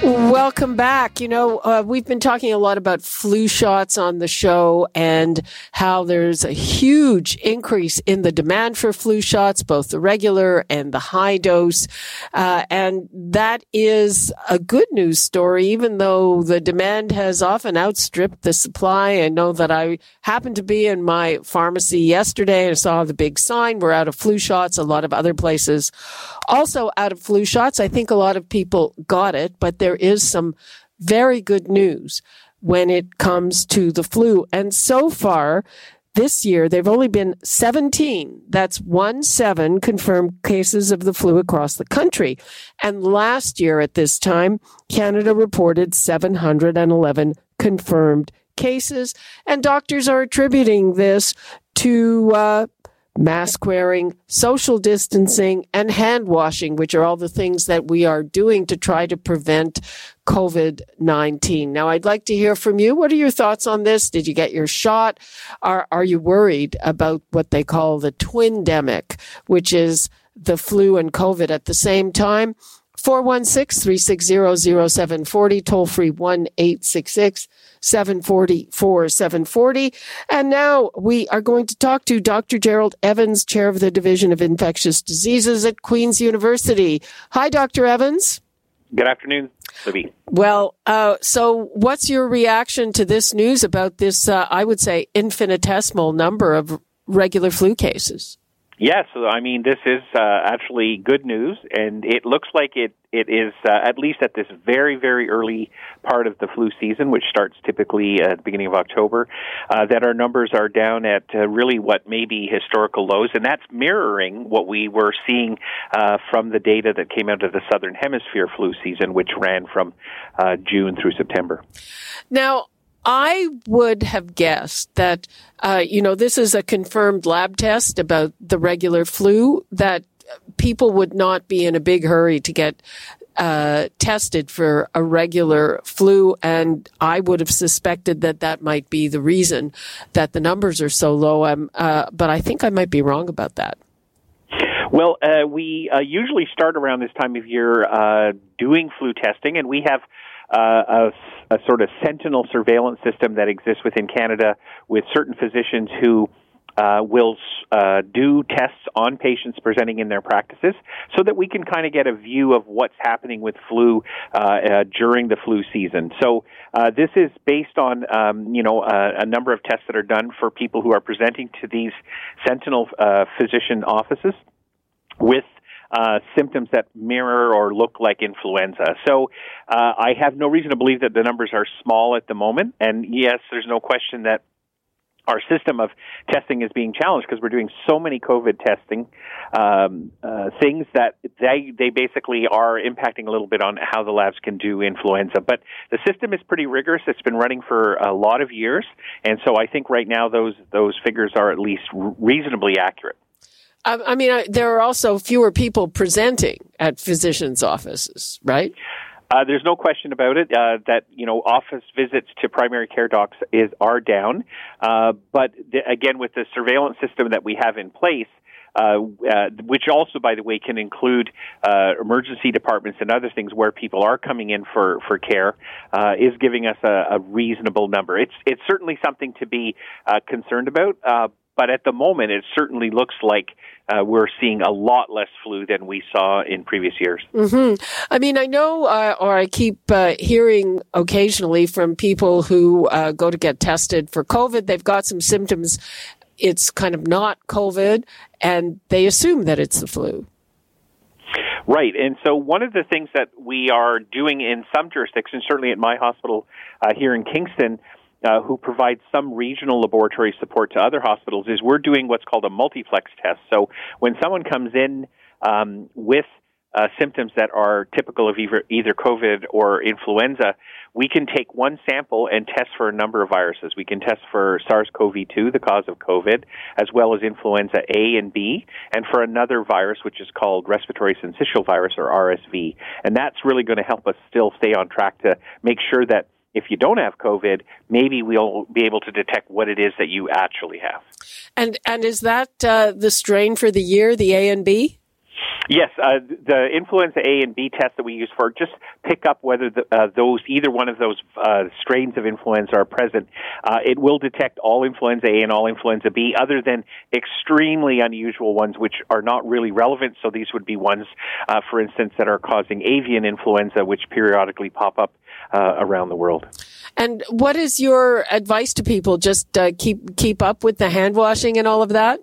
Welcome back. You know, uh, we've been talking a lot about flu shots on the show and how there's a huge increase in the demand for flu shots, both the regular and the high dose. Uh, and that is a good news story, even though the demand has often outstripped the supply. I know that I happened to be in my pharmacy yesterday and saw the big sign, we're out of flu shots. A lot of other places also out of flu shots. I think a lot of people got it, but there is some very good news when it comes to the flu. And so far, this year, they've only been 17, that's one seven confirmed cases of the flu across the country. And last year at this time, Canada reported 711 confirmed cases. And doctors are attributing this to uh, mask wearing, social distancing, and hand washing, which are all the things that we are doing to try to prevent COVID 19. Now, I'd like to hear from you. What are your thoughts on this? Did you get your shot? Are, are you worried about what they call the twindemic, which is the flu and COVID at the same time? 416 360 0740, toll free 1 866 740 4740. And now we are going to talk to Dr. Gerald Evans, chair of the Division of Infectious Diseases at Queen's University. Hi, Dr. Evans. Good afternoon, Libby. Well, uh, so what's your reaction to this news about this, uh, I would say, infinitesimal number of regular flu cases? Yes, I mean this is uh, actually good news, and it looks like it it is uh, at least at this very very early part of the flu season, which starts typically at the beginning of October, uh, that our numbers are down at uh, really what may be historical lows, and that's mirroring what we were seeing uh, from the data that came out of the southern hemisphere flu season, which ran from uh, June through September. Now, I would have guessed that, uh, you know, this is a confirmed lab test about the regular flu, that people would not be in a big hurry to get uh, tested for a regular flu, and I would have suspected that that might be the reason that the numbers are so low. Um, uh, but I think I might be wrong about that. Well, uh, we uh, usually start around this time of year uh, doing flu testing, and we have uh, a, a, sort of sentinel surveillance system that exists within Canada with certain physicians who uh, will uh, do tests on patients presenting in their practices so that we can kind of get a view of what's happening with flu uh, uh during the flu season. So uh, this is based on um, you know uh, a number of tests that are done for people who are presenting to these sentinel physician offices with uh, symptoms that mirror or look like influenza. So uh, I have no reason to believe that the numbers are small at the moment. And yes, there's no question that our system of testing is being challenged because we're doing so many COVID testing um, uh, things that they they basically are impacting a little bit on how the labs can do influenza. But the system is pretty rigorous. It's been running for a lot of years, and so I think right now those those figures are at least reasonably accurate. I mean, there are also fewer people presenting at physicians' offices, right? Uh, there's no question about it uh, that you know office visits to primary care docs is are down, uh, but the, again with the surveillance system that we have in place, uh, uh, which also, by the way, can include uh, emergency departments and other things where people are coming in for for care, is giving us a, a, reasonable number. It's it's certainly something to be concerned about, but at the moment, it certainly looks like uh, we're seeing a lot less flu than we saw in previous years. Mm-hmm. I mean, I know, uh, or I keep uh, hearing occasionally from people who uh, go to get tested for COVID. They've got some symptoms. It's kind of not COVID, and they assume that it's the flu. Right, and so one of the things that we are doing in some jurisdictions, certainly at my hospital uh, here in Kingston, uh, who provides some regional laboratory support to other hospitals is we're doing what's called a multiplex test. So when someone comes in um, with uh, symptoms that are typical of either, either COVID or influenza, we can take one sample and test for a number of viruses. We can test for SARS-CoV-2, the cause of COVID, as well as influenza A and B, and for another virus which is called respiratory syncytial virus or RSV. And that's really going to help us still stay on track to make sure that if you don't have COVID, maybe we'll be able to detect what it is that you actually have. And and is that uh, the strain for the year, the A and B? Yes, uh, the influenza A and B test that we use for just pick up whether the, uh, those either one of those uh, strains of influenza are present. Uh, it will detect all influenza A and all influenza B, other than extremely unusual ones which are not really relevant. So these would be ones, uh, for instance, that are causing avian influenza, which periodically pop up uh, around the world. And what is your advice to people? Just keep keep up with the hand washing and all of that.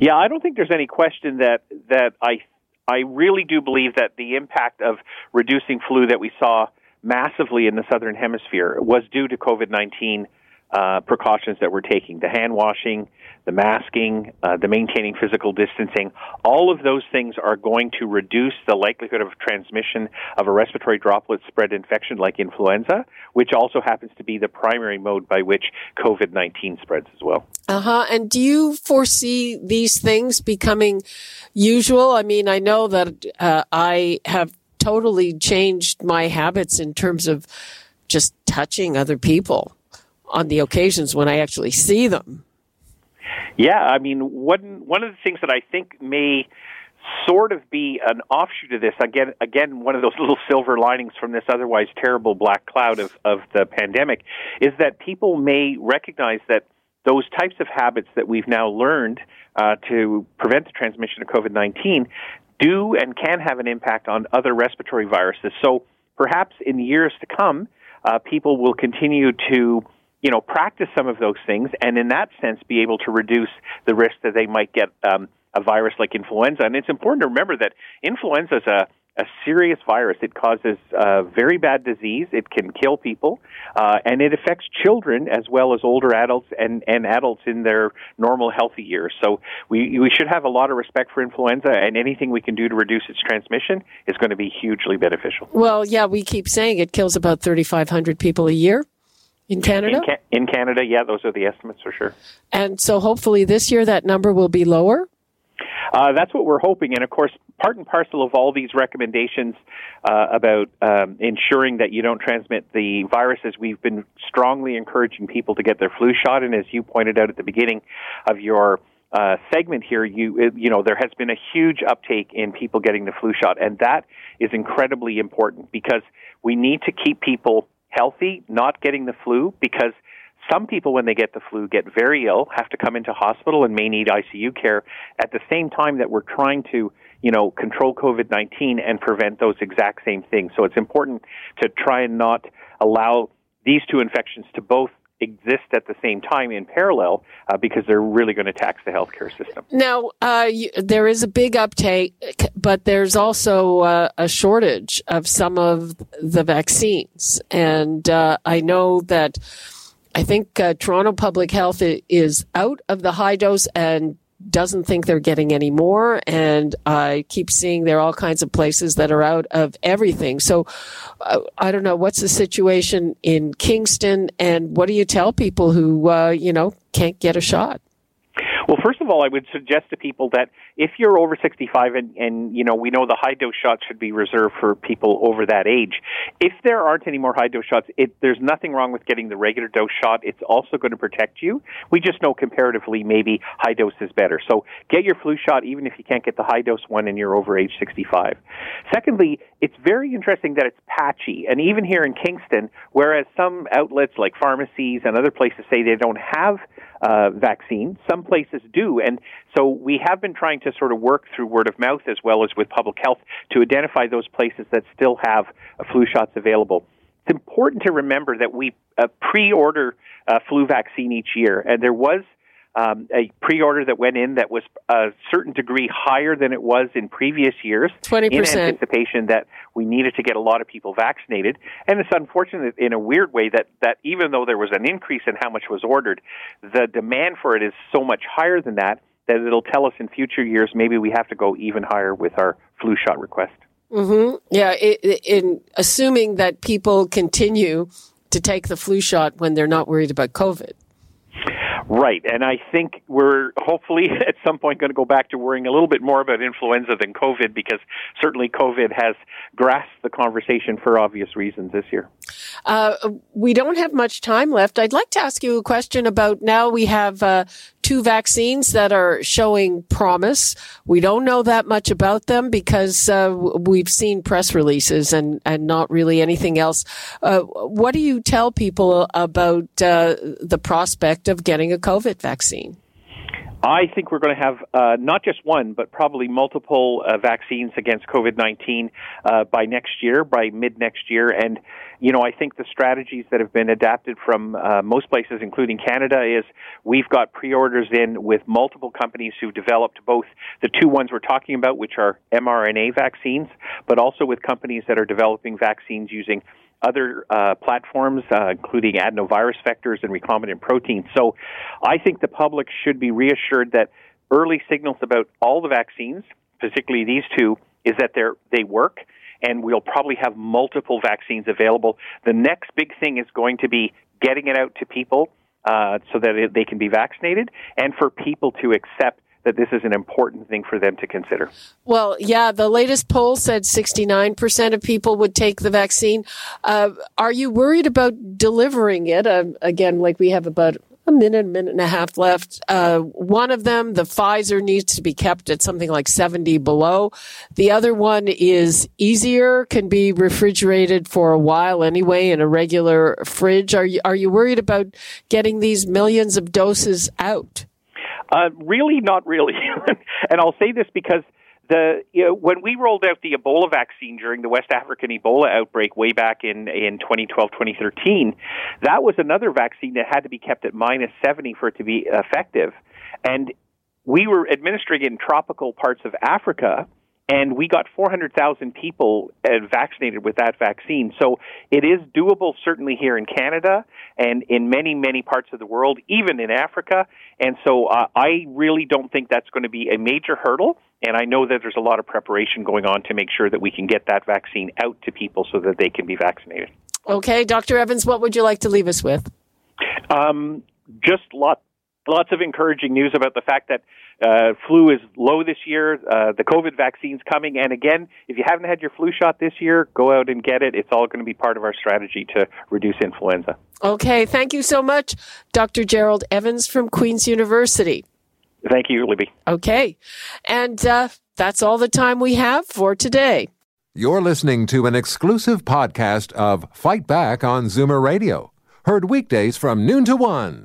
Yeah, I don't think there's any question that that I I really do believe that the impact of reducing flu that we saw massively in the southern hemisphere was due to COVID nineteen uh, precautions that we're taking the hand washing, the masking, uh, the maintaining physical distancing. All of those things are going to reduce the likelihood of transmission of a respiratory droplet spread infection like influenza, which also happens to be the primary mode by which COVID 19 spreads as well. Uh huh. And do you foresee these things becoming usual? I mean, I know that uh, I have totally changed my habits in terms of just touching other people on the occasions when I actually see them. Yeah, I mean, one one of the things that I think may sort of be an offshoot of this again again one of those little silver linings from this otherwise terrible black cloud of of the pandemic is that people may recognize that those types of habits that we've now learned uh, to prevent the transmission of COVID-19 do and can have an impact on other respiratory viruses. So perhaps in years to come, uh, people will continue to you know, practice some of those things, and in that sense, be able to reduce the risk that they might get um, a virus like influenza. And it's important to remember that influenza is a a serious virus. It causes uh, very bad disease. It can kill people, uh, and it affects children as well as older adults and, and adults in their normal healthy years. So we we should have a lot of respect for influenza, and anything we can do to reduce its transmission is going to be hugely beneficial. Well, yeah, we keep saying it kills about thirty five hundred people a year. In Canada? In, Ca- in, Canada, yeah, those are the estimates for sure. And so hopefully this year that number will be lower? Uh, that's what we're hoping. And of course, part and parcel of all these recommendations uh, about um, ensuring that you don't transmit the viruses, we've been strongly encouraging people to get their flu shot. And as you pointed out at the beginning of your uh, segment here, you you know there has been a huge uptake in people getting the flu shot, and that is incredibly important because we need to keep people healthy, not getting the flu, because some people, when they get the flu, get very ill, have to come into hospital, and may need ICU care at the same time that we're trying to, you know, control COVID 19 and prevent those exact same things. So it's important to try and not allow these two infections to both exist at the same time in parallel uh, because they're really going to tax the healthcare system. Now, uh, you, there is a big uptake, but there's also uh, a shortage of some of the vaccines. And uh, I know that I think uh, Toronto Public Health is out of the high dose and doesn't think they're getting any more. And I keep seeing there are all kinds of places that are out of everything. So uh, I don't know what's the situation in Kingston and what do you tell people who, uh, you know, can't get a shot? Well, first of all, I would suggest to people that if you're over 65 and, and you know, we know the high dose shots should be reserved for people over that age. If there aren't any more high dose shots, it, there's nothing wrong with getting the regular dose shot. It's also going to protect you. We just know comparatively maybe high dose is better. So get your flu shot even if you can't get the high dose one and you're over age 65. Secondly, it's very interesting that it's patchy. And even here in Kingston, whereas some outlets like pharmacies and other places say they don't have uh, vaccine. Some places do. And so we have been trying to sort of work through word of mouth as well as with public health to identify those places that still have uh, flu shots available. It's important to remember that we uh, pre order uh, flu vaccine each year. And there was um, a pre-order that went in that was a certain degree higher than it was in previous years 20%. in anticipation that we needed to get a lot of people vaccinated. And it's unfortunate in a weird way that, that even though there was an increase in how much was ordered, the demand for it is so much higher than that that it'll tell us in future years maybe we have to go even higher with our flu shot request. Mm-hmm. Yeah, it, in assuming that people continue to take the flu shot when they're not worried about COVID. Right, and I think we're hopefully at some point going to go back to worrying a little bit more about influenza than COVID because certainly COVID has grasped the conversation for obvious reasons this year. Uh, we don't have much time left. I'd like to ask you a question about now we have uh, two vaccines that are showing promise. We don't know that much about them because uh, we've seen press releases and, and not really anything else. Uh, what do you tell people about uh, the prospect of getting a COVID vaccine? I think we're going to have uh, not just one, but probably multiple uh, vaccines against COVID 19 uh, by next year, by mid next year. And, you know, I think the strategies that have been adapted from uh, most places, including Canada, is we've got pre orders in with multiple companies who've developed both the two ones we're talking about, which are mRNA vaccines, but also with companies that are developing vaccines using other uh, platforms, uh, including adenovirus vectors and recombinant proteins. So I think the public should be reassured that early signals about all the vaccines, particularly these two, is that they're, they work and we'll probably have multiple vaccines available. The next big thing is going to be getting it out to people uh, so that it, they can be vaccinated and for people to accept that this is an important thing for them to consider. Well, yeah, the latest poll said 69% of people would take the vaccine. Uh, are you worried about delivering it? Uh, again, like we have about a minute, a minute and a half left. Uh, one of them, the Pfizer, needs to be kept at something like 70 below. The other one is easier, can be refrigerated for a while anyway in a regular fridge. Are you, are you worried about getting these millions of doses out? Uh, really, not really. and I'll say this because the you know, when we rolled out the Ebola vaccine during the West African Ebola outbreak way back in in 2012 2013, that was another vaccine that had to be kept at minus 70 for it to be effective, and we were administering it in tropical parts of Africa and we got 400,000 people uh, vaccinated with that vaccine. So it is doable, certainly here in Canada and in many, many parts of the world, even in Africa. And so uh, I really don't think that's going to be a major hurdle. And I know that there's a lot of preparation going on to make sure that we can get that vaccine out to people so that they can be vaccinated. Okay, Dr. Evans, what would you like to leave us with? Um, just lots lots of encouraging news about the fact that uh, flu is low this year. Uh, the COVID vaccine's coming, and again, if you haven't had your flu shot this year, go out and get it. It's all going to be part of our strategy to reduce influenza. Okay, thank you so much, Dr. Gerald Evans from Queen's University. Thank you, Libby. Okay, and uh, that's all the time we have for today. You're listening to an exclusive podcast of Fight Back on Zoomer Radio, heard weekdays from noon to one.